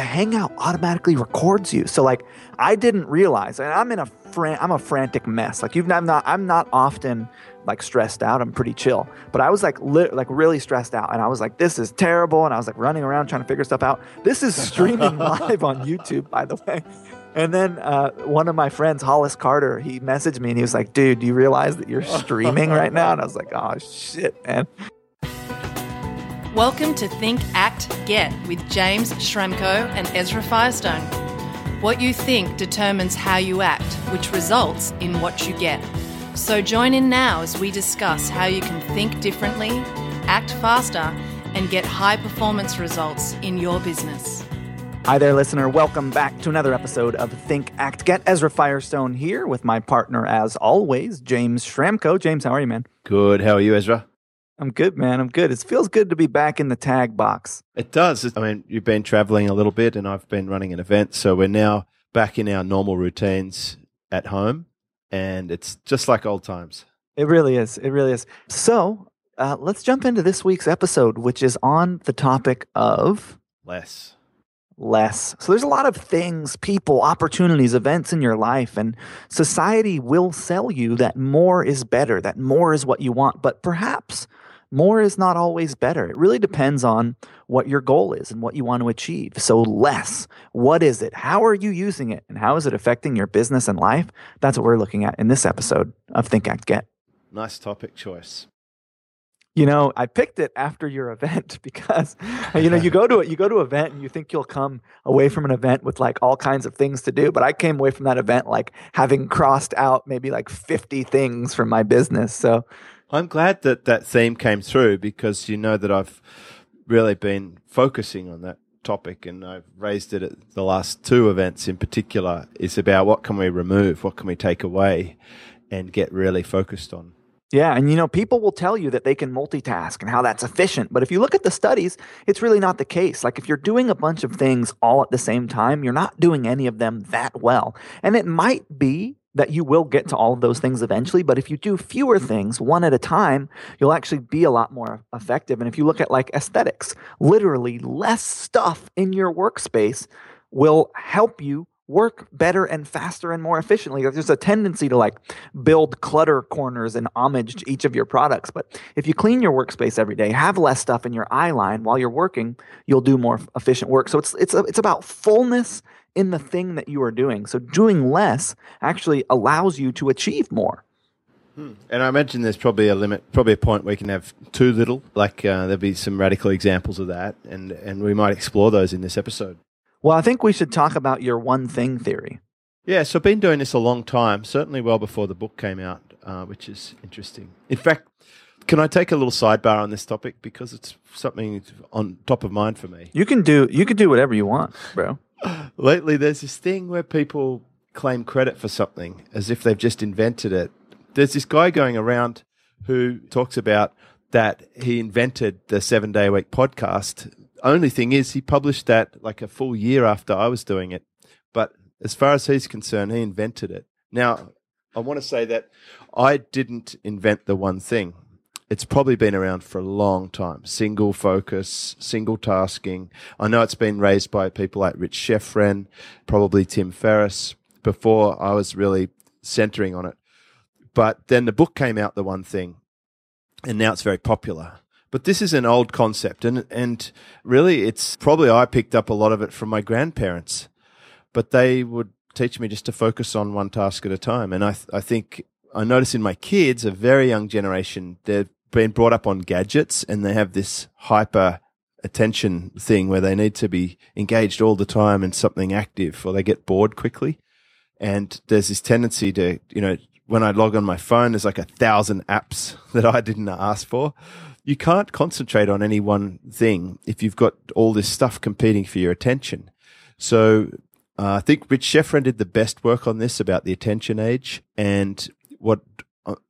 the Hangout automatically records you. So like I didn't realize, and I'm in a fran- I'm a frantic mess. Like you've I'm not I'm not often like stressed out. I'm pretty chill, but I was like li- like really stressed out, and I was like, this is terrible, and I was like running around trying to figure stuff out. This is streaming live on YouTube, by the way. And then uh, one of my friends, Hollis Carter, he messaged me and he was like, dude, do you realize that you're streaming right now? And I was like, oh shit, man. Welcome to Think, Act, Get with James Schramko and Ezra Firestone. What you think determines how you act, which results in what you get. So join in now as we discuss how you can think differently, act faster, and get high performance results in your business. Hi there, listener. Welcome back to another episode of Think, Act, Get. Ezra Firestone here with my partner, as always, James Schramko. James, how are you, man? Good. How are you, Ezra? I'm good, man. I'm good. It feels good to be back in the tag box. It does. I mean, you've been traveling a little bit, and I've been running an event, so we're now back in our normal routines at home, and it's just like old times. It really is. It really is. So uh, let's jump into this week's episode, which is on the topic of less. Less. So there's a lot of things, people, opportunities, events in your life, and society will sell you that more is better, that more is what you want. But perhaps more is not always better. It really depends on what your goal is and what you want to achieve. So, less. What is it? How are you using it? And how is it affecting your business and life? That's what we're looking at in this episode of Think Act Get. Nice topic choice. You know, I picked it after your event because you know, you go to it, you go to an event and you think you'll come away from an event with like all kinds of things to do, but I came away from that event like having crossed out maybe like 50 things from my business. So, I'm glad that that theme came through because you know that I've really been focusing on that topic and I've raised it at the last two events in particular is about what can we remove, what can we take away and get really focused on. Yeah, and you know, people will tell you that they can multitask and how that's efficient. But if you look at the studies, it's really not the case. Like if you're doing a bunch of things all at the same time, you're not doing any of them that well. And it might be that you will get to all of those things eventually. But if you do fewer things one at a time, you'll actually be a lot more effective. And if you look at like aesthetics, literally less stuff in your workspace will help you work better and faster and more efficiently. There's a tendency to like build clutter corners and homage to each of your products. But if you clean your workspace every day, have less stuff in your eye line while you're working, you'll do more efficient work. So it's it's it's about fullness in the thing that you are doing. So doing less actually allows you to achieve more. Hmm. And I imagine there's probably a limit, probably a point where you can have too little. Like uh, there'll be some radical examples of that, and and we might explore those in this episode. Well, I think we should talk about your one thing theory. Yeah, so I've been doing this a long time, certainly well before the book came out, uh, which is interesting. In fact, can I take a little sidebar on this topic because it's something on top of mind for me? You can do you can do whatever you want, bro. Lately, there's this thing where people claim credit for something as if they've just invented it. There's this guy going around who talks about that he invented the seven day a week podcast. Only thing is, he published that like a full year after I was doing it. But as far as he's concerned, he invented it. Now, I want to say that I didn't invent the one thing it's probably been around for a long time. Single focus, single tasking. I know it's been raised by people like Rich Schefren, probably Tim Ferriss. Before I was really centering on it, but then the book came out, the one thing, and now it's very popular. But this is an old concept, and and really, it's probably I picked up a lot of it from my grandparents, but they would teach me just to focus on one task at a time. And I I think I notice in my kids, a very young generation, they're been brought up on gadgets and they have this hyper attention thing where they need to be engaged all the time in something active or they get bored quickly. And there's this tendency to, you know, when I log on my phone, there's like a thousand apps that I didn't ask for. You can't concentrate on any one thing if you've got all this stuff competing for your attention. So uh, I think Rich Schefren did the best work on this about the attention age. And what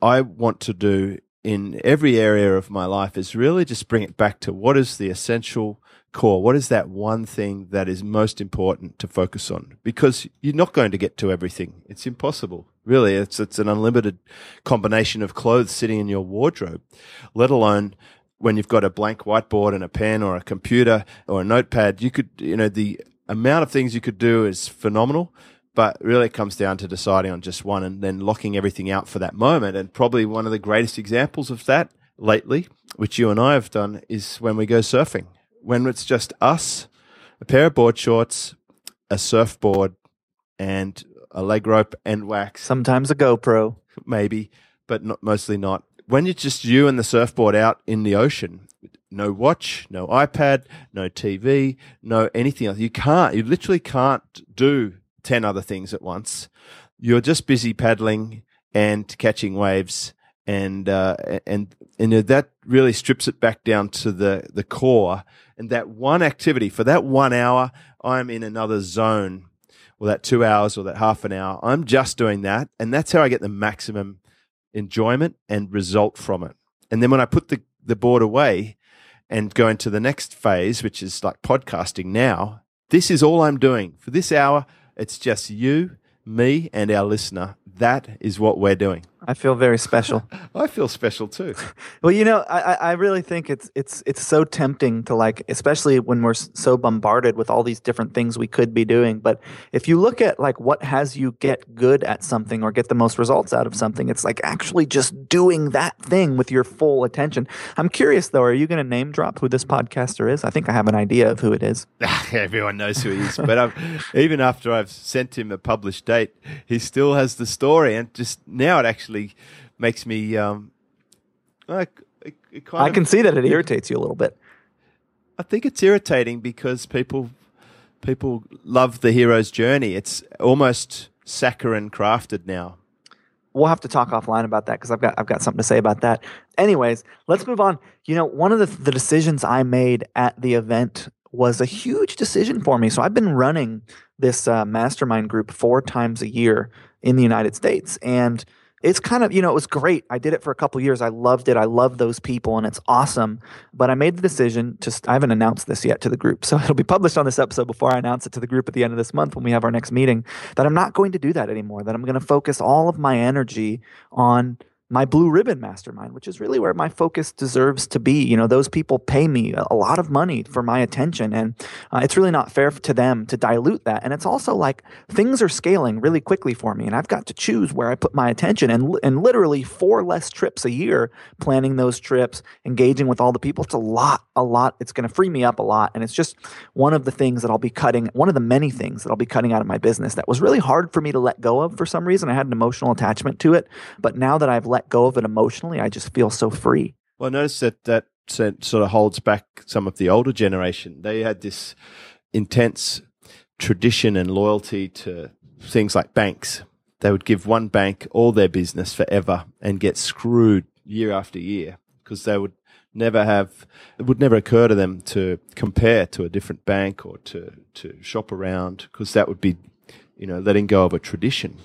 I want to do in every area of my life is really just bring it back to what is the essential core? What is that one thing that is most important to focus on? Because you're not going to get to everything. It's impossible. Really, it's, it's an unlimited combination of clothes sitting in your wardrobe, let alone when you've got a blank whiteboard and a pen or a computer or a notepad. You could, you know, the amount of things you could do is phenomenal. But really, it comes down to deciding on just one and then locking everything out for that moment. And probably one of the greatest examples of that lately, which you and I have done, is when we go surfing. When it's just us, a pair of board shorts, a surfboard, and a leg rope and wax. Sometimes a GoPro. Maybe, but not, mostly not. When it's just you and the surfboard out in the ocean, no watch, no iPad, no TV, no anything else. You can't, you literally can't do 10 other things at once. You're just busy paddling and catching waves. And, uh, and, and that really strips it back down to the, the core. And that one activity for that one hour, I'm in another zone or that two hours or that half an hour. I'm just doing that. And that's how I get the maximum enjoyment and result from it. And then when I put the, the board away and go into the next phase, which is like podcasting now, this is all I'm doing for this hour. It's just you, me, and our listener. That is what we're doing. I feel very special. I feel special too. well, you know, I, I really think it's it's it's so tempting to like, especially when we're so bombarded with all these different things we could be doing. But if you look at like what has you get good at something or get the most results out of something, it's like actually just doing that thing with your full attention. I'm curious though, are you going to name drop who this podcaster is? I think I have an idea of who it is. Everyone knows who he is, but I've, even after I've sent him a published date, he still has the story, and just now it actually actually makes me um, like. It, it I of, can see that it irritates you a little bit. I think it's irritating because people people love the hero's journey. It's almost saccharine crafted now. We'll have to talk offline about that because I've got I've got something to say about that. Anyways, let's move on. You know, one of the the decisions I made at the event was a huge decision for me. So I've been running this uh, mastermind group four times a year in the United States, and it's kind of you know it was great. I did it for a couple years. I loved it. I love those people and it's awesome. But i made the decision to i haven't announced this yet to the group so it'll be published on this episode before i announce it to the group at the end of this month when we have our next meeting that i'm not going to do that anymore that i'm going to focus all of my energy on my blue ribbon mastermind, which is really where my focus deserves to be. You know, those people pay me a lot of money for my attention, and uh, it's really not fair to them to dilute that. And it's also like things are scaling really quickly for me, and I've got to choose where I put my attention. And and literally four less trips a year, planning those trips, engaging with all the people. It's a lot, a lot. It's going to free me up a lot, and it's just one of the things that I'll be cutting. One of the many things that I'll be cutting out of my business that was really hard for me to let go of for some reason. I had an emotional attachment to it, but now that I've let let go of it emotionally, I just feel so free. Well, I noticed that that sort of holds back some of the older generation. They had this intense tradition and loyalty to things like banks. They would give one bank all their business forever and get screwed year after year because they would never have it would never occur to them to compare to a different bank or to to shop around because that would be you know, letting go of a tradition.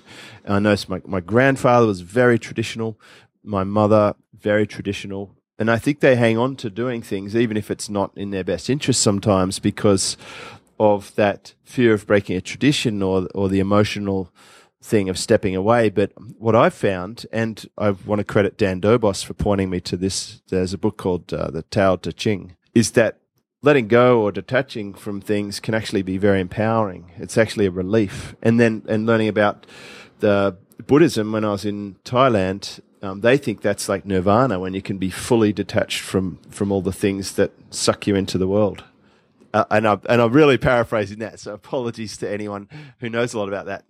And I noticed my, my grandfather was very traditional, my mother, very traditional. And I think they hang on to doing things, even if it's not in their best interest sometimes, because of that fear of breaking a tradition or, or the emotional thing of stepping away. But what I've found, and I want to credit Dan Dobos for pointing me to this, there's a book called uh, The Tao Te Ching, is that letting go or detaching from things can actually be very empowering. It's actually a relief. And then, and learning about the Buddhism when I was in Thailand, um, they think that's like nirvana when you can be fully detached from, from all the things that suck you into the world. Uh, and, I, and I'm really paraphrasing that. So apologies to anyone who knows a lot about that.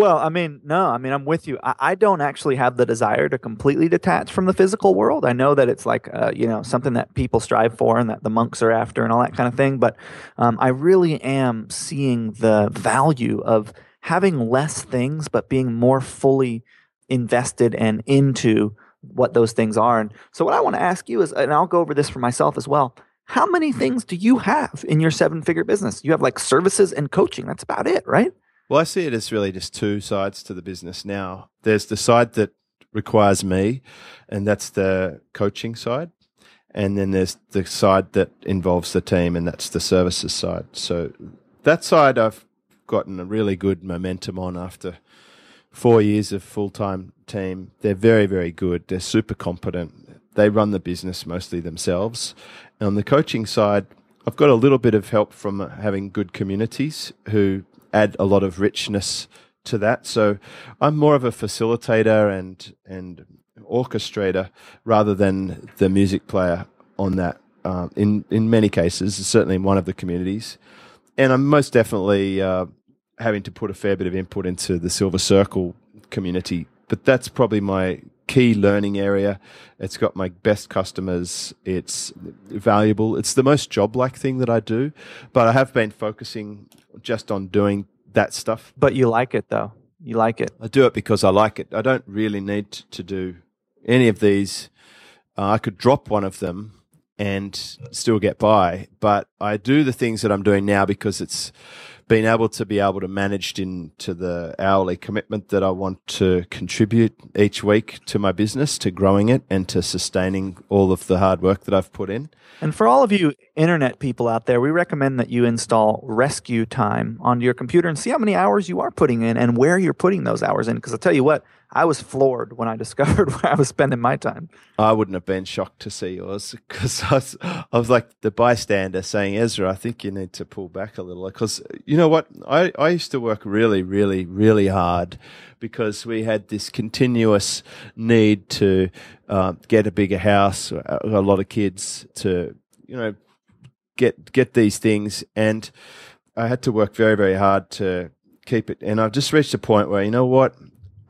Well, I mean, no, I mean, I'm with you. I, I, don't actually have the desire to completely detach from the physical world. I know that it's like, uh, you know, something that people strive for and that the monks are after and all that kind of thing. But um, I really am seeing the value of having less things, but being more fully invested and into what those things are. And so, what I want to ask you is, and I'll go over this for myself as well. How many things do you have in your seven figure business? You have like services and coaching. That's about it, right? Well, I see it as really just two sides to the business now. There's the side that requires me, and that's the coaching side. And then there's the side that involves the team, and that's the services side. So that side I've gotten a really good momentum on after four years of full time team. They're very, very good. They're super competent. They run the business mostly themselves. And on the coaching side, I've got a little bit of help from having good communities who add a lot of richness to that. So I'm more of a facilitator and and orchestrator rather than the music player on that. Uh, in in many cases, certainly in one of the communities, and I'm most definitely uh, having to put a fair bit of input into the Silver Circle community. But that's probably my key learning area. It's got my best customers. It's valuable. It's the most job like thing that I do. But I have been focusing just on doing that stuff. But you like it though. You like it. I do it because I like it. I don't really need to do any of these. Uh, I could drop one of them and still get by, but I do the things that I'm doing now because it's been able to be able to manage into the hourly commitment that I want to contribute each week to my business, to growing it and to sustaining all of the hard work that I've put in. And for all of you internet people out there, we recommend that you install Rescue Time onto your computer and see how many hours you are putting in and where you're putting those hours in. Because I'll tell you what, I was floored when I discovered where I was spending my time. I wouldn't have been shocked to see yours because I was, I was like the bystander saying, Ezra, I think you need to pull back a little. Because you know what? I, I used to work really, really, really hard because we had this continuous need to uh, get a bigger house, a lot of kids to, you know, get get these things, and I had to work very, very hard to keep it. And I've just reached a point where you know what,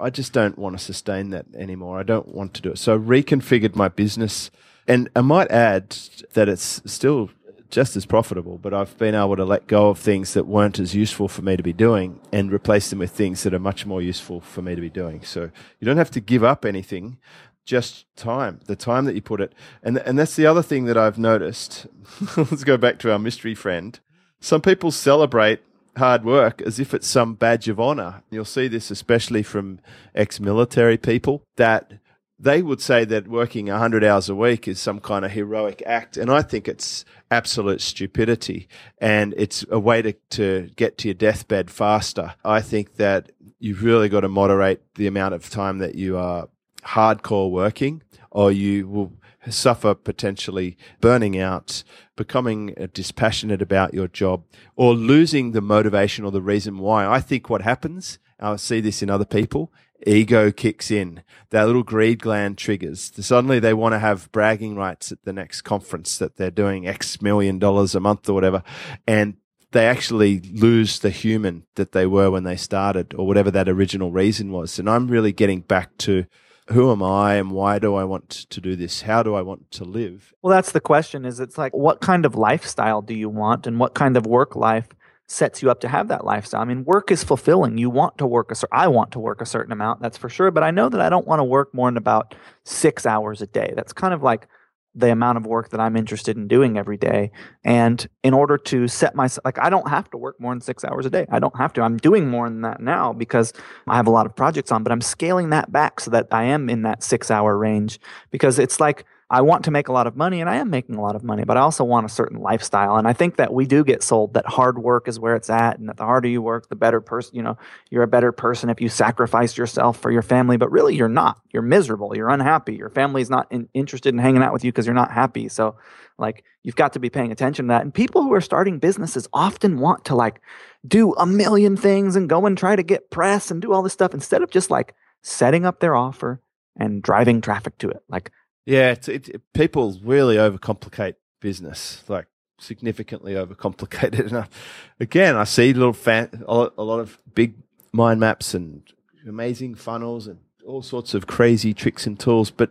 I just don't want to sustain that anymore. I don't want to do it. So I reconfigured my business. And I might add that it's still just as profitable, but I've been able to let go of things that weren't as useful for me to be doing and replace them with things that are much more useful for me to be doing. So you don't have to give up anything, just time, the time that you put it. And, and that's the other thing that I've noticed. Let's go back to our mystery friend. Some people celebrate hard work as if it's some badge of honor. You'll see this especially from ex military people that they would say that working 100 hours a week is some kind of heroic act. And I think it's absolute stupidity. And it's a way to, to get to your deathbed faster. I think that you've really got to moderate the amount of time that you are hardcore working or you will suffer potentially burning out, becoming uh, dispassionate about your job, or losing the motivation or the reason why. I think what happens, I see this in other people, ego kicks in. That little greed gland triggers. Suddenly they want to have bragging rights at the next conference that they're doing X million dollars a month or whatever. And they actually lose the human that they were when they started or whatever that original reason was. And I'm really getting back to who am I and why do I want to do this? How do I want to live? Well, that's the question is it's like what kind of lifestyle do you want and what kind of work life sets you up to have that lifestyle. I mean, work is fulfilling. You want to work a I want to work a certain amount, that's for sure, but I know that I don't want to work more than about 6 hours a day. That's kind of like the amount of work that I'm interested in doing every day. And in order to set myself, like, I don't have to work more than six hours a day. I don't have to. I'm doing more than that now because I have a lot of projects on, but I'm scaling that back so that I am in that six hour range because it's like, I want to make a lot of money and I am making a lot of money, but I also want a certain lifestyle. And I think that we do get sold that hard work is where it's at and that the harder you work, the better person, you know, you're a better person if you sacrifice yourself for your family, but really you're not. You're miserable. You're unhappy. Your family's not in, interested in hanging out with you because you're not happy. So like you've got to be paying attention to that. And people who are starting businesses often want to like do a million things and go and try to get press and do all this stuff instead of just like setting up their offer and driving traffic to it. Like yeah, it's, it, people really overcomplicate business, like significantly overcomplicated. And again, I see little fan, a lot of big mind maps and amazing funnels and all sorts of crazy tricks and tools. But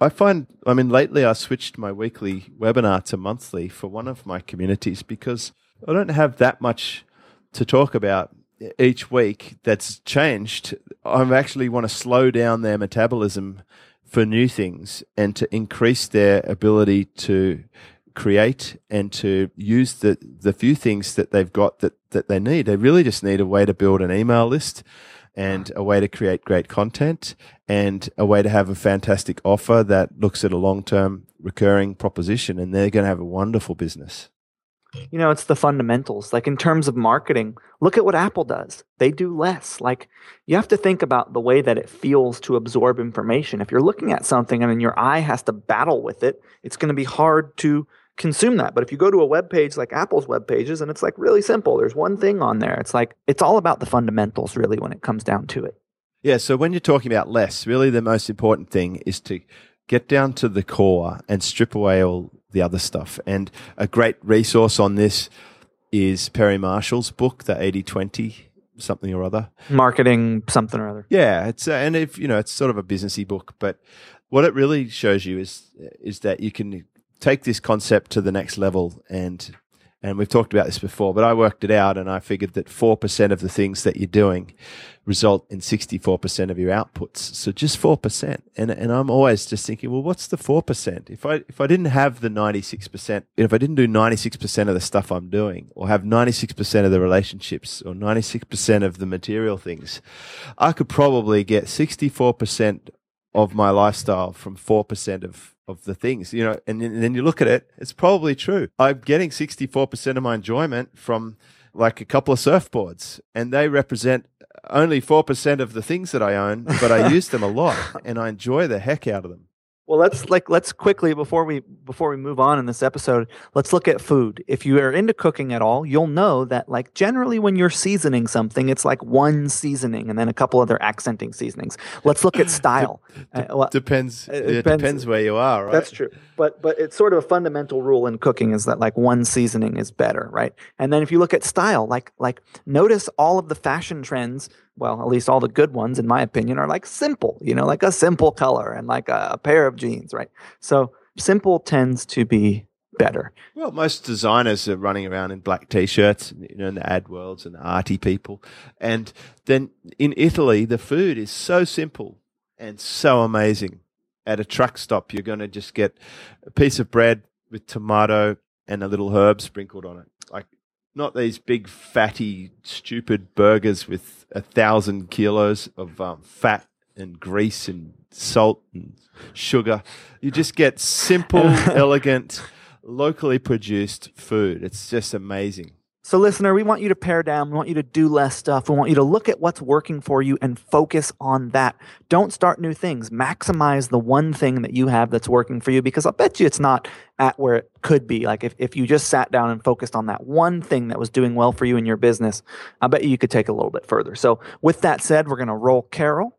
I find, I mean, lately I switched my weekly webinar to monthly for one of my communities because I don't have that much to talk about each week that's changed. I actually want to slow down their metabolism for new things and to increase their ability to create and to use the, the few things that they've got that, that they need. They really just need a way to build an email list and a way to create great content and a way to have a fantastic offer that looks at a long term recurring proposition. And they're going to have a wonderful business you know it's the fundamentals like in terms of marketing look at what apple does they do less like you have to think about the way that it feels to absorb information if you're looking at something and then your eye has to battle with it it's going to be hard to consume that. But if you go to a web page like Apple's web pages, and it's like really simple, there's one thing on there. It's like it's all about the fundamentals, really, when it comes down to it. Yeah. So when you're talking about less, really the most important thing is to get down to the core and strip away all the other stuff. And a great resource on this is Perry Marshall's book, The 80 20 something or other. Marketing something or other. Yeah, it's uh, and if you know, it's sort of a businessy book, but what it really shows you is is that you can take this concept to the next level and and we've talked about this before, but I worked it out and I figured that 4% of the things that you're doing result in 64% of your outputs. So just 4%. And, and I'm always just thinking, well, what's the 4%? If I, if I didn't have the 96%, if I didn't do 96% of the stuff I'm doing or have 96% of the relationships or 96% of the material things, I could probably get 64% of my lifestyle from 4% of of the things, you know, and, and then you look at it, it's probably true. I'm getting 64% of my enjoyment from like a couple of surfboards and they represent only 4% of the things that I own, but I use them a lot and I enjoy the heck out of them. Well, let's like let's quickly before we before we move on in this episode, let's look at food. If you are into cooking at all, you'll know that like generally when you're seasoning something, it's like one seasoning and then a couple other accenting seasonings. Let's look at style. De- uh, well, depends, it, it depends. depends where you are, right? That's true. But but it's sort of a fundamental rule in cooking is that like one seasoning is better, right? And then if you look at style, like like notice all of the fashion trends well, at least all the good ones, in my opinion, are like simple, you know, like a simple color and like a, a pair of jeans, right? So simple tends to be better. Well, most designers are running around in black t-shirts, you know, in the ad worlds and the arty people. And then in Italy, the food is so simple and so amazing. At a truck stop, you're going to just get a piece of bread with tomato and a little herb sprinkled on it. Like not these big fatty stupid burgers with a thousand kilos of um, fat and grease and salt and sugar. You just get simple, elegant, locally produced food. It's just amazing. So, listener, we want you to pare down. We want you to do less stuff. We want you to look at what's working for you and focus on that. Don't start new things. Maximize the one thing that you have that's working for you because I'll bet you it's not at where it could be. Like if, if you just sat down and focused on that one thing that was doing well for you in your business, I bet you, you could take a little bit further. So, with that said, we're going to roll Carol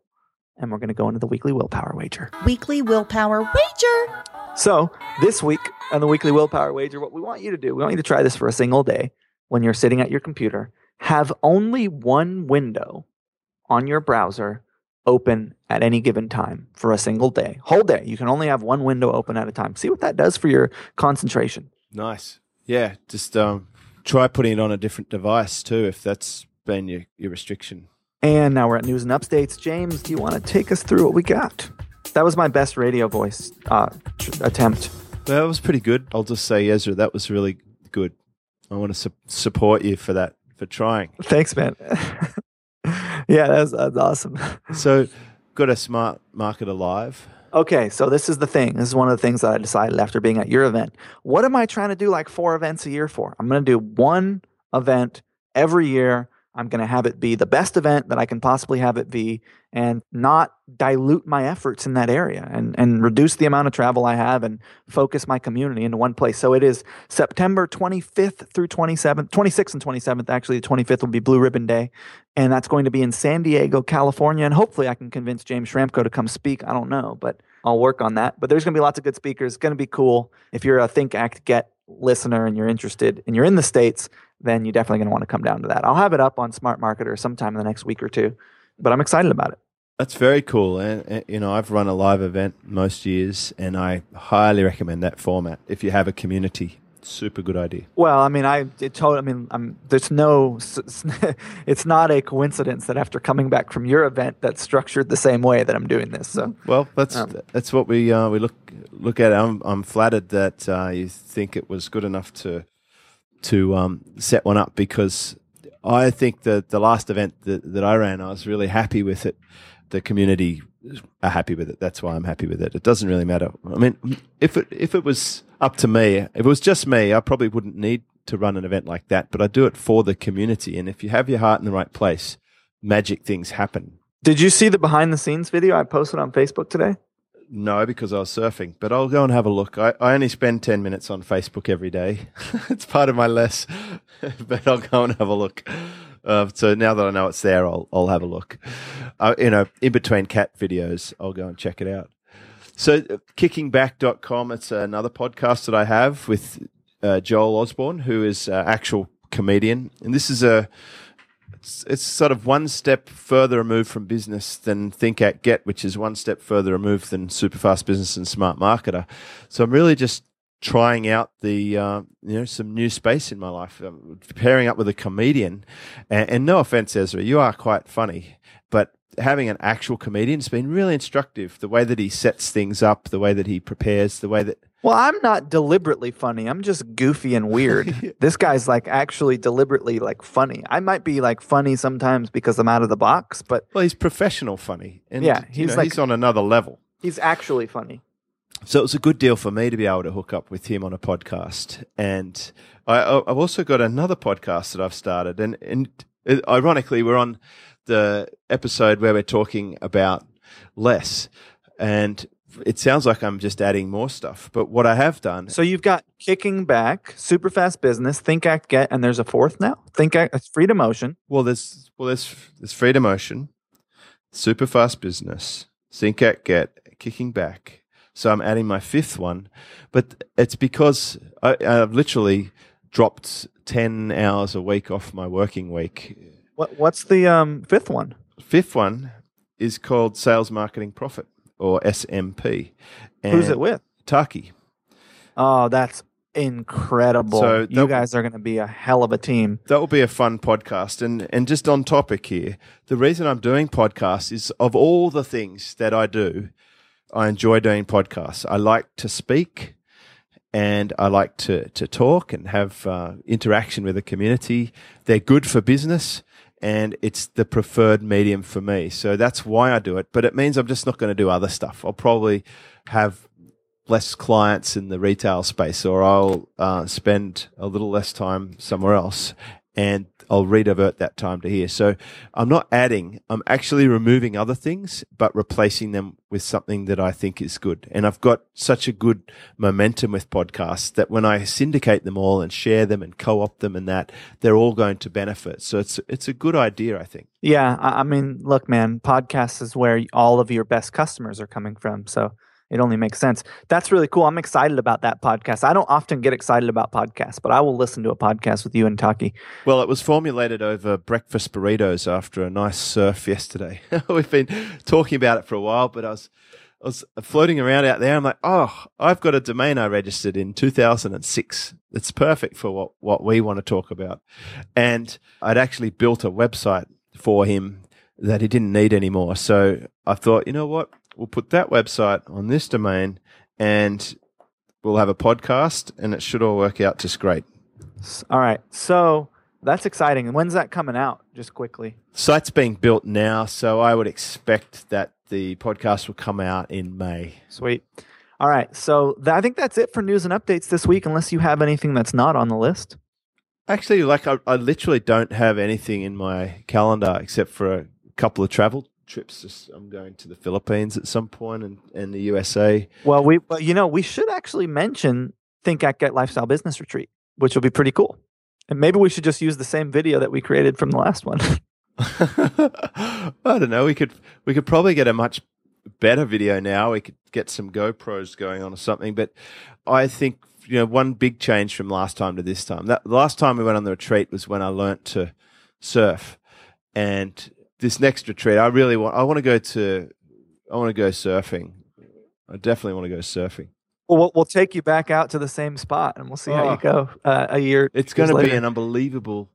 and we're going to go into the weekly willpower wager. Weekly willpower wager. So, this week on the weekly willpower wager, what we want you to do, we want you to try this for a single day when you're sitting at your computer, have only one window on your browser open at any given time for a single day. Whole day. You can only have one window open at a time. See what that does for your concentration. Nice. Yeah. Just um, try putting it on a different device too, if that's been your, your restriction. And now we're at news and updates. James, do you want to take us through what we got? That was my best radio voice uh, attempt. That was pretty good. I'll just say, Ezra, that was really good. I want to su- support you for that, for trying. Thanks, man. yeah, that's, that's awesome. so, got a Smart Marketer Live. Okay, so this is the thing. This is one of the things that I decided after being at your event. What am I trying to do like four events a year for? I'm going to do one event every year I'm going to have it be the best event that I can possibly have it be and not dilute my efforts in that area and, and reduce the amount of travel I have and focus my community into one place. So it is September 25th through 27th, 26th and 27th. Actually, the 25th will be Blue Ribbon Day. And that's going to be in San Diego, California. And hopefully I can convince James Schramko to come speak. I don't know, but I'll work on that. But there's going to be lots of good speakers. It's going to be cool. If you're a Think Act Get listener and you're interested and you're in the States, then you're definitely going to want to come down to that. I'll have it up on Smart Marketer sometime in the next week or two, but I'm excited about it. That's very cool. And, and, you know, I've run a live event most years, and I highly recommend that format if you have a community. Super good idea. Well, I mean, I it told. I mean, I'm, there's no. It's not a coincidence that after coming back from your event, that's structured the same way that I'm doing this. So, well, that's um, that's what we uh, we look look at. I'm I'm flattered that uh, you think it was good enough to to um, set one up because I think that the last event that, that I ran, I was really happy with it. The community are happy with it. That's why I'm happy with it. It doesn't really matter. I mean, if it if it was up to me, if it was just me, I probably wouldn't need to run an event like that. But I do it for the community, and if you have your heart in the right place, magic things happen. Did you see the behind the scenes video I posted on Facebook today? No, because I was surfing, but I'll go and have a look. I, I only spend 10 minutes on Facebook every day. it's part of my less, but I'll go and have a look. Uh, so now that I know it's there, I'll, I'll have a look. Uh, you know, in between cat videos, I'll go and check it out. So, uh, kickingback.com, it's another podcast that I have with uh, Joel Ozborn, who is an actual comedian. And this is a, it's, sort of one step further removed from business than Think Act Get, which is one step further removed than Superfast Business and Smart Marketer. So I'm really just trying out the uh, you know some new space in my life, I'm pairing up with a comedian. And, and no offense, Ezra, you are quite funny, but having an actual comedian has been really instructive. The way that he sets things up, the way that he prepares, the way that Well, I'm not deliberately funny. I'm just goofy and weird. this guy's like actually deliberately like funny. I might be like funny sometimes because I'm out of the box, but well, he's professional funny, and Yeah, he's know, like- he's on another level. he's actually funny. So it was a good deal for me to be able to hook up with him on a podcast. And I, I've also got another podcast that I've started. And, and uh, ironically, we're on the episode where we're talking about less. And it sounds like I'm just adding more stuff. But what I have done, So you've got kicking back, super fast business, think act get, and there's a fourth now. Think act, it's freedom motion. well, there's, well, there's, there's Freedom motion, Super Fast Business, Think Act Get, Kicking Back. So I'm adding my fifth one, but it's because I, I've literally dropped 10 hours a week off my working week. What what's the um, fifth one? Fifth one is called Sales Marketing Profit or SMP. Who's it with? Taki. Oh, that's incredible. So you guys are going to be a hell of a team. That will be a fun podcast. And, and just on topic here, the reason I'm doing podcasts is of all the things that I do, I enjoy doing podcasts. I like to speak and I like to, to talk and have uh, interaction with the community. They're good for business and it's the preferred medium for me. So that's why I do it. But it means I'm just not going to do other stuff. I'll probably have less clients in the retail space or I'll uh, spend a little less time somewhere else and I'll redivert that time to here. So I'm not adding, I'm actually removing other things, but replacing them with something that I think is good. And I've got such a good momentum with podcasts that when I syndicate them all and share them and co-opt them and that, they're all going to benefit. So it's, it's a good idea, I think. Yeah, I mean, look, man, podcasts is where all of your best customers are coming from. So it only makes sense. That's really cool. I'm excited about that podcast. I don't often get excited about podcasts, but I will listen to a podcast with you and Taki. Well, it was formulated over breakfast burritos after a nice surf yesterday. We've been talking about it for a while, but I was I was floating around out there. I'm like, oh, I've got a domain I registered in 2006. It's perfect for what, what we want to talk about. And I'd actually built a website for him that he didn't need anymore. So I thought, you know what? We'll put that website on this domain and we'll have a podcast and it should all work out just great. All right. So that's exciting. And when's that coming out? Just quickly. Site's being built now, so I would expect that the podcast will come out in May. Sweet. All right. So th- I think that's it for news and updates this week, unless you have anything that's not on the list. Actually, like I, I literally don't have anything in my calendar except for a couple of travel trips. Just, I'm going to the Philippines at some point and, and the USA. Well, we, well, you know, we should actually mention Think Act Get Lifestyle Business Retreat, which will be pretty cool. And maybe we should just use the same video that we created from the last one. I don't know. We could we could probably get a much better video now. We could get some GoPros going on or something. But I think you know one big change from last time to this time. That the last time we went on the retreat was when I learnt to surf, and this next retreat, I really want. I want to go to. I want to go surfing. I definitely want to go surfing. well, we'll, we'll take you back out to the same spot and we'll see how Oh. you go uh, a year. It's going to be an unbelievable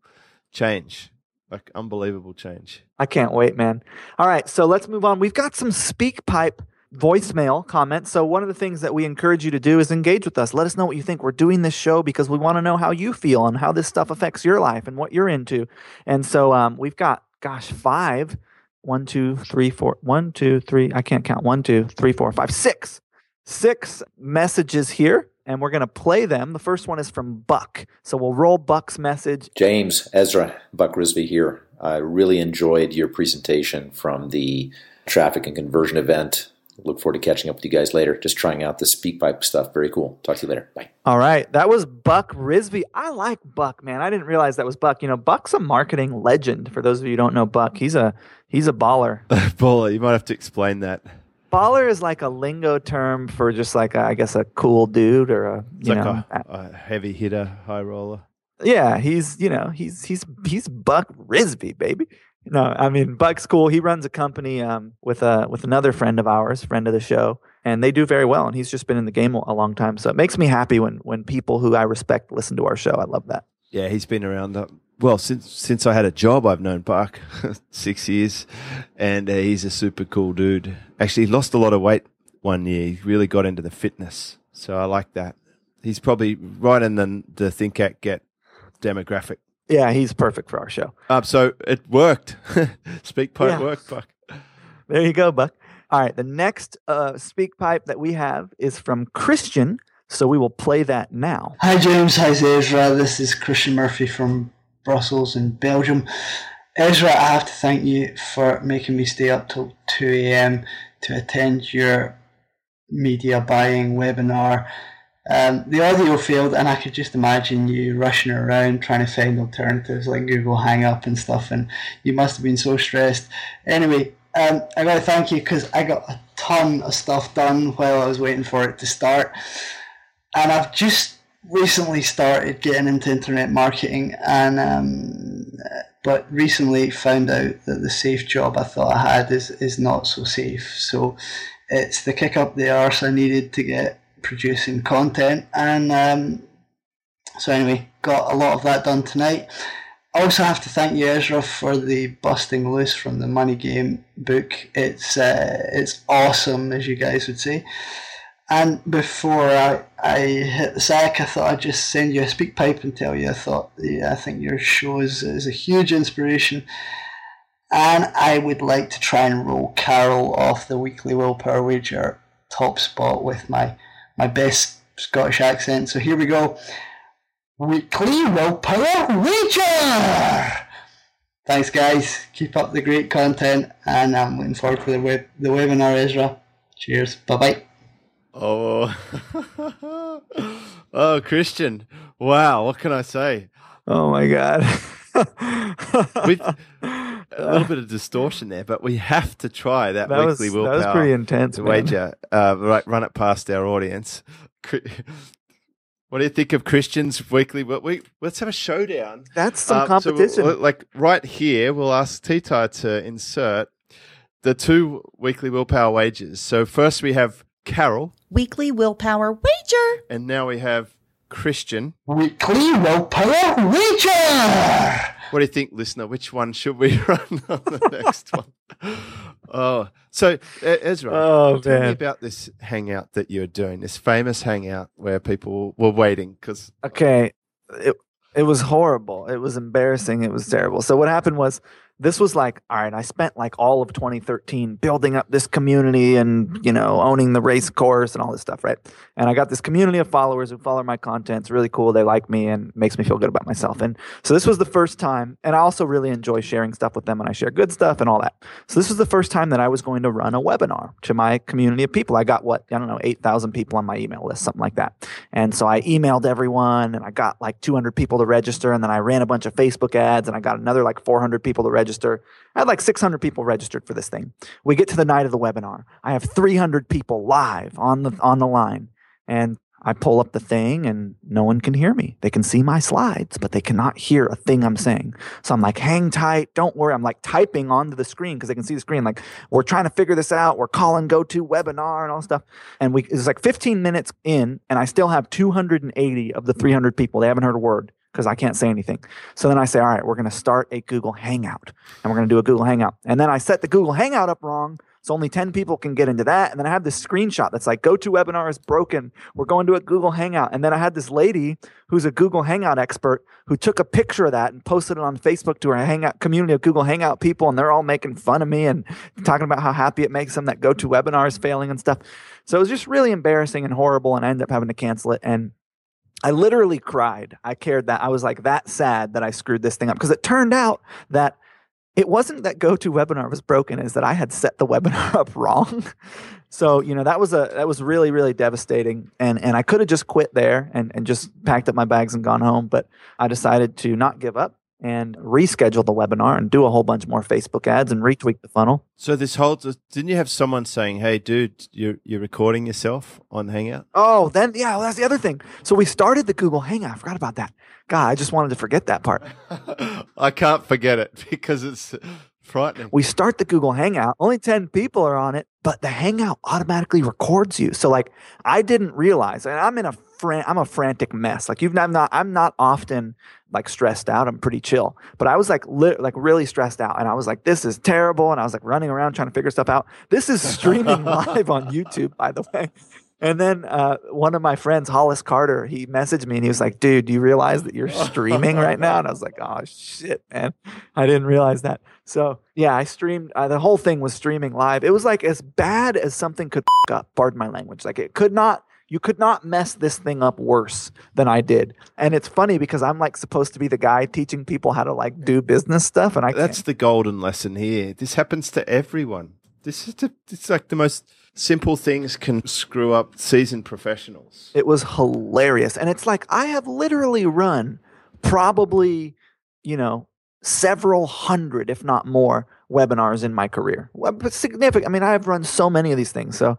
change, like unbelievable change. I can't wait, man. All right, so let's move on. We've got some SpeakPipe voicemail comments. So one of the things that we encourage you to do is engage with us. Let us know what you think. We're doing this show because we want to know how you feel and how this stuff affects your life and what you're into. And so um, we've got, gosh, five. One, two, three, four. One, two, three. I can't count. One, two, three, four, five, six. Six messages here, and we're going to play them. The first one is from Buck. So we'll roll Buck's message. James, Ezra, Buck Rizvi here. I really enjoyed your presentation from the traffic and conversion event Look forward to catching up with you guys later. Just trying out the SpeakPipe stuff. Very cool. Talk to you later. Bye. All right. That was Buck Rizvi. I like Buck, man. I didn't realize that was Buck. You know, Buck's a marketing legend. For those of you who don't know Buck, he's a he's a baller. Baller, you might have to explain that. Baller is like a lingo term for just like a, I guess a cool dude or a It's you like know a, a heavy hitter, high roller. yeah he's you know he's he's he's Buck Rizvi baby. No, I mean Buck's cool. He runs a company um, with a with another friend of ours, friend of the show, and they do very well. And he's just been in the game a long time, so it makes me happy when when people who I respect listen to our show. I love that. Yeah, he's been around. Uh, well, since since I had a job, I've known Buck six years, and uh, he's a super cool dude. Actually, he lost a lot of weight one year. He really got into the fitness, so I like that. He's probably right in the the think act get demographic. Yeah, he's perfect for our show. Um, so it worked. Speak pipe Yeah. worked, Buck. There you go, Buck. All right, the next uh, speak pipe that we have is from Christian, so we will play that now. Hi James, hi Ezra. This is Christian Murphy from Brussels in Belgium. Ezra, I have to thank you for making me stay up till 2 a.m. to attend your media buying webinar. Um, the audio failed, and I could just imagine you rushing around trying to find alternatives like Google Hangup and stuff, and you must have been so stressed. Anyway, um, I got to thank you because I got a ton of stuff done while I was waiting for it to start and I've just recently started getting into internet marketing, and um, but recently found out that the safe job I thought I had is is not so safe. So it's the kick up the arse I needed to get producing content, and um, so anyway, got a lot of that done tonight. I also have to thank you, Ezra, for the busting loose from the money game book. It's uh, it's awesome, as you guys would say. And before I, I hit the sack, I thought I'd just send you a speak pipe and tell you I thought yeah, I think your show is, is a huge inspiration. And I would like to try and roll Carol off the weekly willpower wager top spot with my my best Scottish accent. So here we go. Weekly willpower wager. Thanks, guys. Keep up the great content, and I'm looking forward to the web the webinar, Ezra. Cheers. Bye bye. Oh, oh, Christian! Wow, what can I say? Oh my god. With a little bit of distortion there, but we have to try that, that was, weekly that willpower. was pretty intense. wager. Uh, right, run it past our audience. What do you think of Christian's weekly? will- We let's have a showdown. That's some Um, so we'll- competition. like right here, we'll ask Tita to insert the two weekly willpower wagers. So first we have Carol, Weekly willpower wager. and now we have Christian. Weekly willpower wager. What do you think, listener? Which one should we run on the next one? Oh, so Ezra, Oh, tell me about this hangout that you're doing, this famous hangout where people were waiting because okay. It, it was horrible. It was embarrassing. It was terrible. So what happened was this was like all right i spent like all of 2013 building up this community and you know owning the race course and all this stuff right? And i got this community of followers who follow my content. It's really cool. They like me and makes me feel good about myself. And so this was the first time and i also really enjoy sharing stuff with them and i share good stuff and all that. So this was the first time that i was going to run a webinar to my community of people. I got what i don't know 8000 people on my email list something like that. And so I emailed everyone and I got like 200 people to register. And then I ran a bunch of Facebook ads and I got another like 400 people to register. I had like 600 people registered for this thing. We get to the night of the webinar. I have 300 people live on the, on the line. And I pull up the thing and no one can hear me. They can see my slides, but they cannot hear a thing I'm saying. So I'm like, hang tight, don't worry. I'm like typing onto the screen because they can see the screen. Like, we're trying to figure this out. We're calling go to webinar and all stuff. And we it's like 15 minutes in, and I still have 280 of the 300 people. They haven't heard a word because I can't say anything. So then I say, all right, we're going to start a Google Hangout, and we're going to do a Google Hangout. And then I set the Google Hangout up wrong. So only 10 people can get into that. And then I have this screenshot that's like, GoToWebinar is broken. We're going to a Google Hangout. And then I had this lady who's a Google Hangout expert who took a picture of that and posted it on Facebook to her Hangout community of Google Hangout people. And they're all making fun of me and talking about how happy it makes them that GoToWebinar is failing and stuff. So it was just really embarrassing and horrible. And I ended up having to cancel it. And I literally cried. I cared that I was like that sad that I screwed this thing up because it turned out that it wasn't that GoToWebinar was broken, is that I had set the webinar up wrong. so, you know, that was a that was really, really devastating. And and I could have just quit there and, and just packed up my bags and gone home. But I decided to not give up and reschedule the webinar and do a whole bunch more Facebook ads and retweak the funnel. So this whole didn't you have someone saying, "Hey, dude, you're you're recording yourself on Hangout"? Oh, then yeah, well, that's the other thing. So we started the Google Hangout. I forgot about that. God, I just wanted to forget that part. I can't forget it because it's frightening. We start the Google Hangout. Only 10 people are on it, but the Hangout automatically records you. So like I didn't realize, and I'm in a fran- I'm a frantic mess. Like you've I'm not I'm not often like stressed out. I'm pretty chill, but I was like li- like really stressed out, and I was like, this is terrible, and I was like running around trying to figure stuff out. This is streaming live on YouTube, by the way. And then uh, one of my friends, Hollis Carter, he messaged me and he was like, dude, do you realize that you're streaming right now? And I was like, oh, shit, man. I didn't realize that. So, yeah, I streamed. Uh, the whole thing was streaming live. It was like as bad as something could up, pardon my language. Like it could not, you could not mess this thing up worse than I did. And it's funny because I'm like supposed to be the guy teaching people how to like do business stuff. And I That's can't. the golden lesson here. This happens to everyone. This is the, it's like the most simple things can screw up seasoned professionals. It was hilarious. And it's like I have literally run probably, you know, several hundred, if not more, webinars in my career. But significant. I mean, I've run so many of these things. So,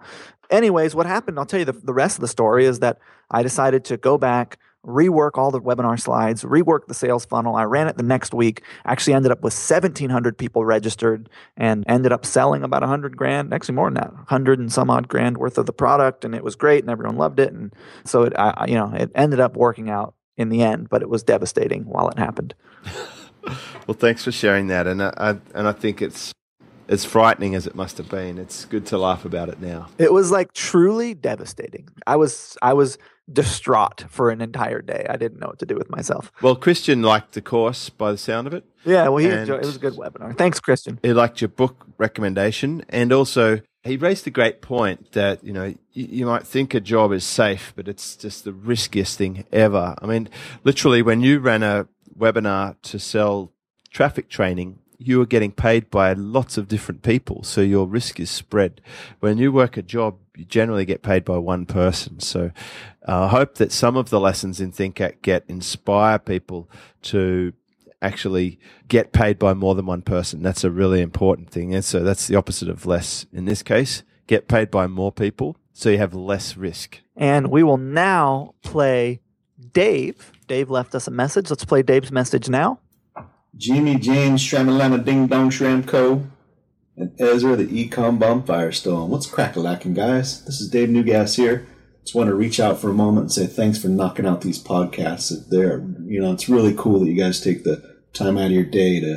anyways, what happened, I'll tell you the, the rest of the story is that I decided to go back, rework all the webinar slides, rework the sales funnel. I ran it the next week. Actually ended up with 1,700 people registered and ended up selling about 100 grand, actually more than that, 100 and some odd grand worth of the product. And it was great and everyone loved it. And so it, I, you know, it ended up working out in the end, but it was devastating while it happened. Well, thanks for sharing that, and I, I and I think it's as frightening as it must have been. It's good to laugh about it now. It was like truly devastating. I was, I was distraught for an entire day. I didn't know what to do with myself. Well, Christian liked the course by the sound of it. Yeah, well, he enjoyed, it was a good webinar. Thanks, Christian. He liked your book recommendation, and also he raised a great point that you know you, you might think a job is safe, but it's just the riskiest thing ever. I mean, literally, when you ran a webinar to sell traffic training, you are getting paid by lots of different people, so your risk is spread. When you work a job, you generally get paid by one person. So uh, I hope that some of the lessons in Think Act Get inspire people to actually get paid by more than one person. That's a really important thing. And so that's the opposite of less in this case. Get paid by more people so you have less risk. And we will now play Dave. Dave left us a message. Let's play Dave's message now. Jimmy James Shramalama Ding Dong Schramko and Ezra the Ecom Bum Firestone. What's crack-a-lacking, guys? This is Dave Newgas here. Just want to reach out for a moment and say thanks for knocking out these podcasts. They're, you know, it's really cool that you guys take the time out of your day to,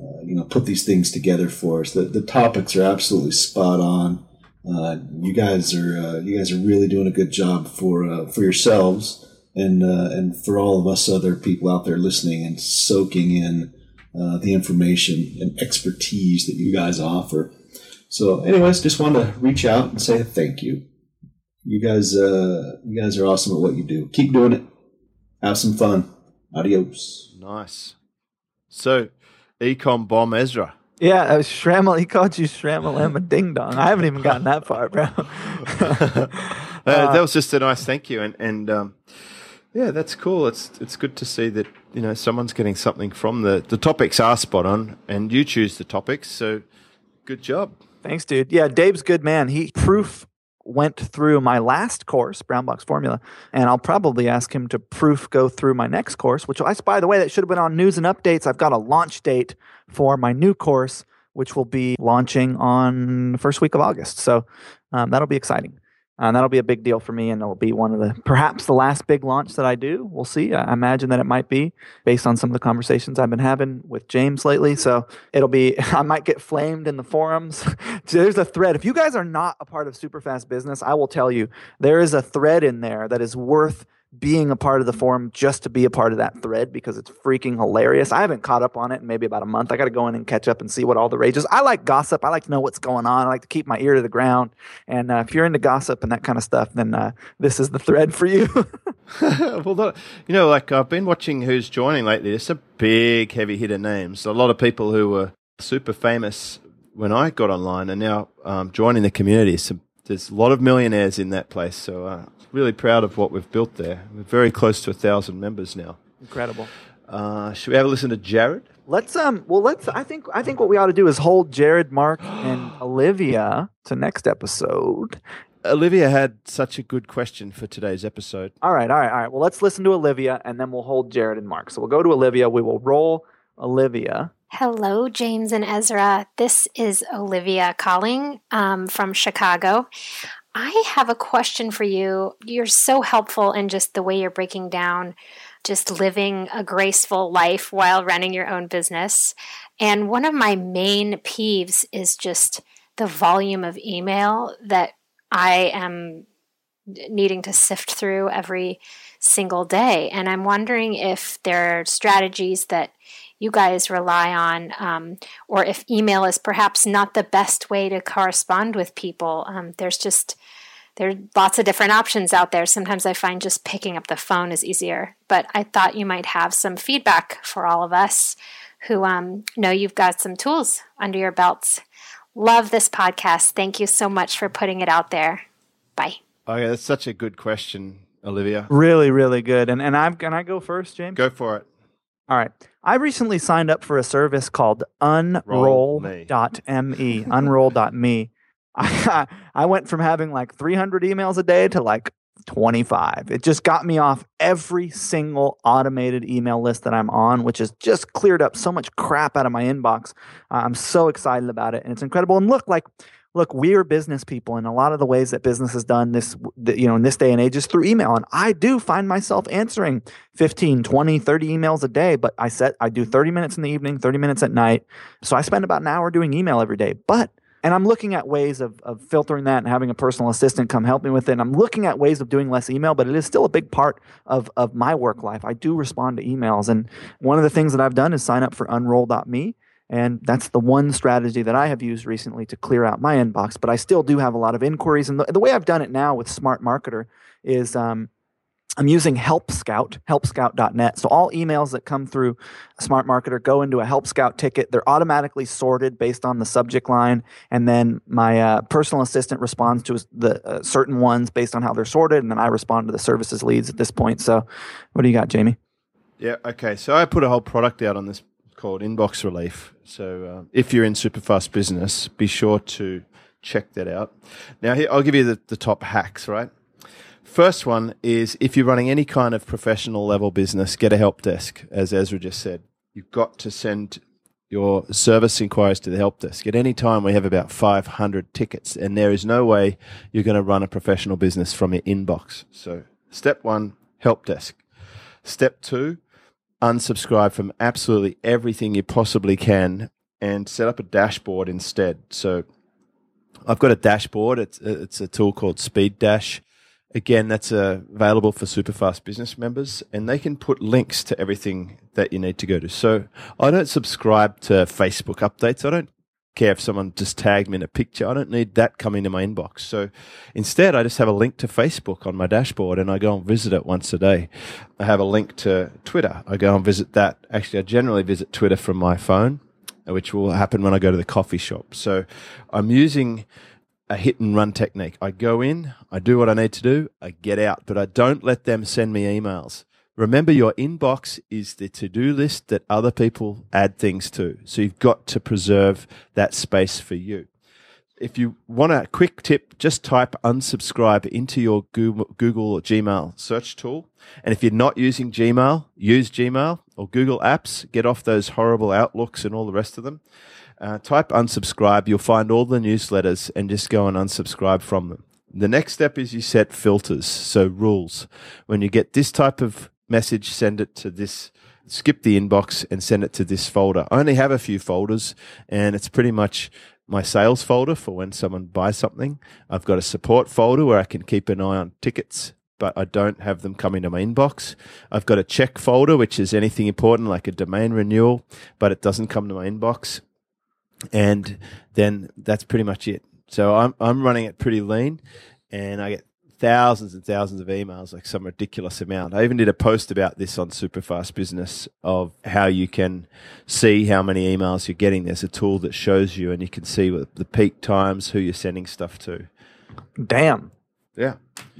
uh, you know, put these things together for us. The, the topics are absolutely spot on. Uh, you guys are, uh, you guys are really doing a good job for, uh, for yourselves and, uh, and for all of us other people out there listening and soaking in, uh, the information and expertise that you guys offer. So, anyways, just wanted to reach out and say thank you. You guys, uh, you guys are awesome at what you do. Keep doing it. Have some fun. Adios. Nice. So, Ecom Bum Ezra. Yeah, uh, Shramal. He called you Shramalama Ding Dong. I haven't even gotten that far, bro. Uh, that was just a nice thank you, and and um, yeah, that's cool. It's it's good to see that you know someone's getting something from the the topics are spot on, and you choose the topics, so good job. Thanks, dude. Yeah, Dave's good man. He proof went through my last course, Brown Box Formula, and I'll probably ask him to proof go through my next course, which I, by the way, that should have been on news and updates. I've got a launch date for my new course, which will be launching on the first week of August. So um, that'll be exciting. And that'll be a big deal for me, and it'll be one of the perhaps the last big launch that I do. We'll see. I imagine that it might be based on some of the conversations I've been having with James lately. So it'll be. I might get flamed in the forums. There's a thread. If you guys are not a part of Superfast Business, I will tell you there is a thread in there that is worth being a part of the forum just to be a part of that thread because it's freaking hilarious. I haven't caught up on it in maybe about a month. I got to go in and catch up and see what all the rage is. I like gossip. I like to know what's going on. I like to keep my ear to the ground. And uh, if you're into gossip and that kind of stuff, then uh, this is the thread for you. well, you know, like I've been watching who's joining lately. There's some big heavy hitter names. A lot of people who were super famous when I got online are now um, joining the community. So there's a lot of millionaires in that place. So uh, really proud of what we've built there. We're very close to a thousand members now. Incredible. Uh, should we have a listen to Jared? Let's um well let's I think I think what we ought to do is hold Jared, Mark, and Olivia to next episode. Olivia had such a good question for today's episode. All right, all right, all right. Well, let's listen to Olivia and then we'll hold Jared and Mark. So we'll go to Olivia. We will roll Olivia. Hello, James and Ezra. This is Olivia calling um, from Chicago. I have a question for you. You're so helpful in just the way you're breaking down just living a graceful life while running your own business. And one of my main peeves is just the volume of email that I am needing to sift through every single day. And I'm wondering if there are strategies that you guys rely on, um, or if email is perhaps not the best way to correspond with people. Um, there's just there are lots of different options out there. Sometimes I find just picking up the phone is easier. But I thought you might have some feedback for all of us who um, know you've got some tools under your belts. Love this podcast. Thank you so much for putting it out there. Bye. Okay, that's such a good question, Olivia. Really, really good. And and I'm can I go first, James? Go for it. All right. I recently signed up for a service called unroll.me. Unroll.me. I, I went from having like 300 emails a day to like 25. It just got me off every single automated email list that I'm on, which has just cleared up so much crap out of my inbox. Uh, I'm so excited about it, and it's incredible. And look, like, look, we are business people, and a lot of the ways that business is done this, you know, in this day and age is through email. And I do find myself answering 15, 20, 30 emails a day, but I set I do 30 minutes in the evening, 30 minutes at night. So I spend about an hour doing email every day. But and I'm looking at ways of, of filtering that and having a personal assistant come help me with it. And I'm looking at ways of doing less email, but it is still a big part of, of my work life. I do respond to emails. And one of the things that I've done is sign up for unroll.me. And that's the one strategy that I have used recently to clear out my inbox. But I still do have a lot of inquiries. And the, the way I've done it now with Smart Marketer is um, I'm using Help Scout, helpscout.net. So all emails that come through Smart Marketer go into a Help Scout ticket. They're automatically sorted based on the subject line, and then my uh, personal assistant responds to the uh, certain ones based on how they're sorted, and then I respond to the services leads at this point. So, what do you got, Jamie? Yeah. Okay. So I put a whole product out on this called Inbox Relief. So uh, if you're in Superfast Business, be sure to check that out. Now, here I'll give you the, the top hacks. Right. First one is if you're running any kind of professional level business, get a help desk, as Ezra just said. You've got to send your service inquiries to the help desk. At any time, we have about 500 tickets, and there is no way you're going to run a professional business from your inbox. So, step one, help desk. Step two, unsubscribe from absolutely everything you possibly can and set up a dashboard instead. So, I've got a dashboard. It's it's a tool called Speed Dash. Again, that's uh, available for Superfast business members, and they can put links to everything that you need to go to. So I don't subscribe to Facebook updates. I don't care if someone just tagged me in a picture. I don't need that coming to my inbox. So instead, I just have a link to Facebook on my dashboard and I go and visit it once a day. I have a link to Twitter. I go and visit that. Actually, I generally visit Twitter from my phone, which will happen when I go to the coffee shop. So I'm using a hit and run technique. I go in, I do what I need to do, I get out, but I don't let them send me emails. Remember, your inbox is the to do list that other people add things to. So you've got to preserve that space for you. If you want a quick tip, just type unsubscribe into your Google, or Gmail search tool. And if you're not using Gmail, use Gmail or Google Apps. Get off those horrible Outlooks and all the rest of them. Uh, type unsubscribe. You'll find all the newsletters and just go and unsubscribe from them. The next step is you set filters, so rules. When you get this type of message, send it to this, skip the inbox and send it to this folder. I only have a few folders and it's pretty much my sales folder for when someone buys something. I've got a support folder where I can keep an eye on tickets, but I don't have them come into my inbox. I've got a check folder, which is anything important like a domain renewal, but it doesn't come to my inbox and then that's pretty much it. So I'm I'm running it pretty lean, and I get thousands and thousands of emails, like some ridiculous amount. I even did a post about this on Superfast Business of how you can see how many emails you're getting. There's a tool that shows you, and you can see what the peak times, who you're sending stuff to. Damn. Yeah.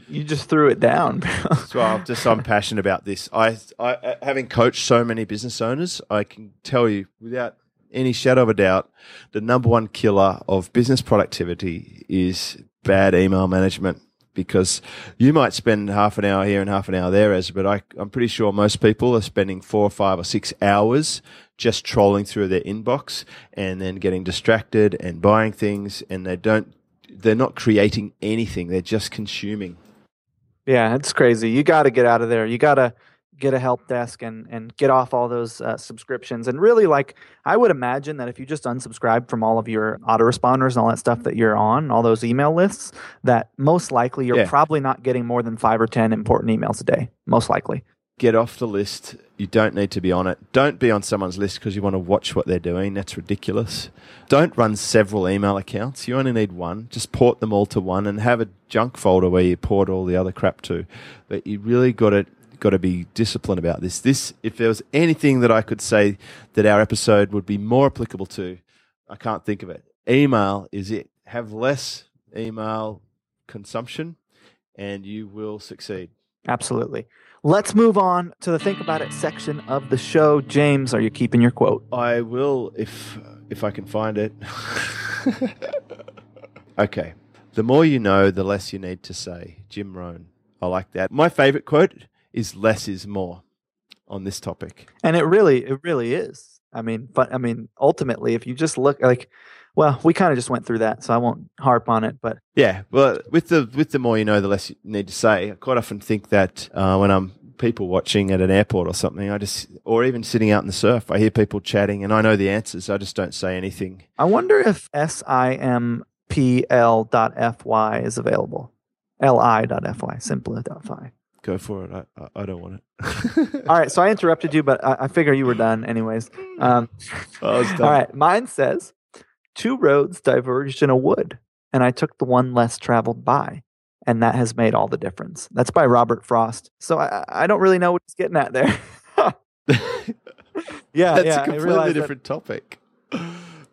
You just threw it down. so I'm just I'm passionate about this. I, I uh, having coached so many business owners, I can tell you without any shadow of a doubt, the number one killer of business productivity is bad email management because you might spend half an hour here and half an hour there, as but I, I'm pretty sure most people are spending four or five or six hours just trolling through their inbox and then getting distracted and buying things, and they don't, they're not creating anything; they're just consuming. Yeah, it's crazy. You got to get out of there. You got to get a help desk and and get off all those uh, subscriptions and really like i would imagine that if you just unsubscribe from all of your autoresponders and all that stuff that you're on all those email lists that most likely you're Yeah. probably not getting more than five or ten important emails a day most likely Get off the list. You don't need to be on it. Don't be on someone's list because you want to watch what they're doing. That's ridiculous. Don't run several email accounts. You only need one. Just port them all to one and have a junk folder where you port all the other crap to. But you really got to got to be disciplined about this. This, if there was anything that I could say that our episode would be more applicable to, I can't think of it. Email is it. Have less email consumption, and you will succeed. absolutely let's move on to the think about it section of the show james are you keeping your quote I will if if I can find it. okay. The more you know, the less you need to say. Jim Rohn. I like that. My favorite quote is less is more on this topic. and it really it really is i mean but i mean ultimately if you just look like well we kind of just went through that so i won't harp on it but Yeah, well, with the with the more you know, the less you need to say. I quite often think that uh, when I'm people watching at an airport or something, I just or even sitting out in the surf, I hear people chatting, and I know the answers. I just don't say anything. I wonder if simpl.fy is available. li.fy, simply.fy. Go for it. I, I, I don't want it. All right, so I interrupted you, but I, I figure you were done anyways. Um, I was done. all right, mine says two roads diverged in a wood, and I took the one less traveled by, and that has made all the difference. That's by Robert Frost. So I, I don't really know what he's getting at there. yeah, that's yeah, a completely realize that- different topic.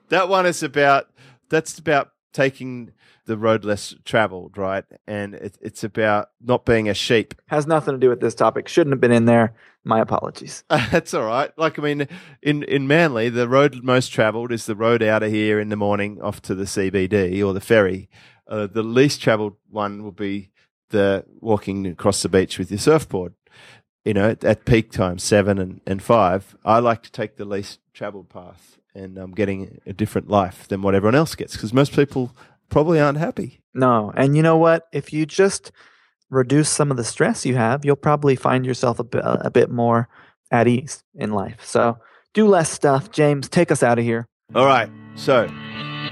That one is about that's about taking the road less traveled, right? And it, it's about not being a sheep. has nothing to do with this topic. Shouldn't have been in there. My apologies. that's all right. Like I mean, in in Manly, the road most travelled is the road out of here in the morning off to the CBD or the ferry. Uh, the least travelled one will be the walking across the beach with your surfboard. You know, at, at peak time, seven and, and five, I like to take the least travelled path, and I'm getting a different life than what everyone else gets because most people probably aren't happy. No. And you know what? If you just reduce some of the stress you have, you'll probably find yourself a bit, a bit more at ease in life. So do less stuff. James, take us out of here. All right. So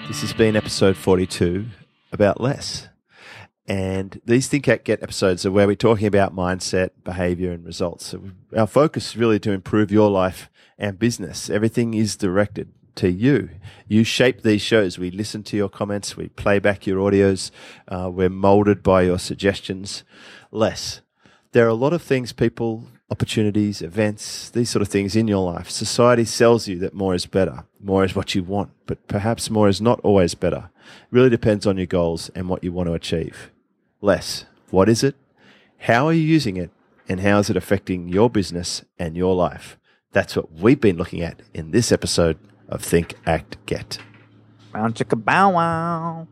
this has been episode 42 about less. And these Think Act Get episodes are where we're talking about mindset, behavior, and results. So our focus is really to improve your life and business. Everything is directed to you. You shape these shows. We listen to your comments, we play back your audios, uh, we're molded by your suggestions. Less. There are a lot of things people, opportunities, events, these sort of things in your life. Society sells you that more is better. More is what you want, but perhaps more is not always better. It really depends on your goals and what you want to achieve. Less. What is it? How are you using it? And how is it affecting your business and your life? That's what we've been looking at in this episode of Think, Act, Get. Bow chicka bow wow.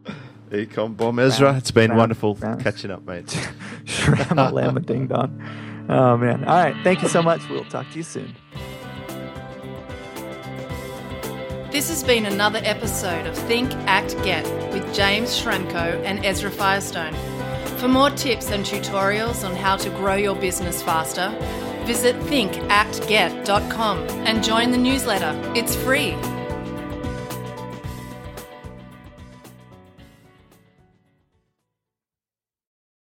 Ecom Bum Ezra. It's been Bounce, wonderful bounce. catching up, mate. Shrama lama ding dong. Oh, man. All right. Thank you so much. We'll talk to you soon. This has been another episode of Think, Act, Get with James Schramko and Ezra Firestone. For more tips and tutorials on how to grow your business faster, visit thinkactget.com and join the newsletter. It's free.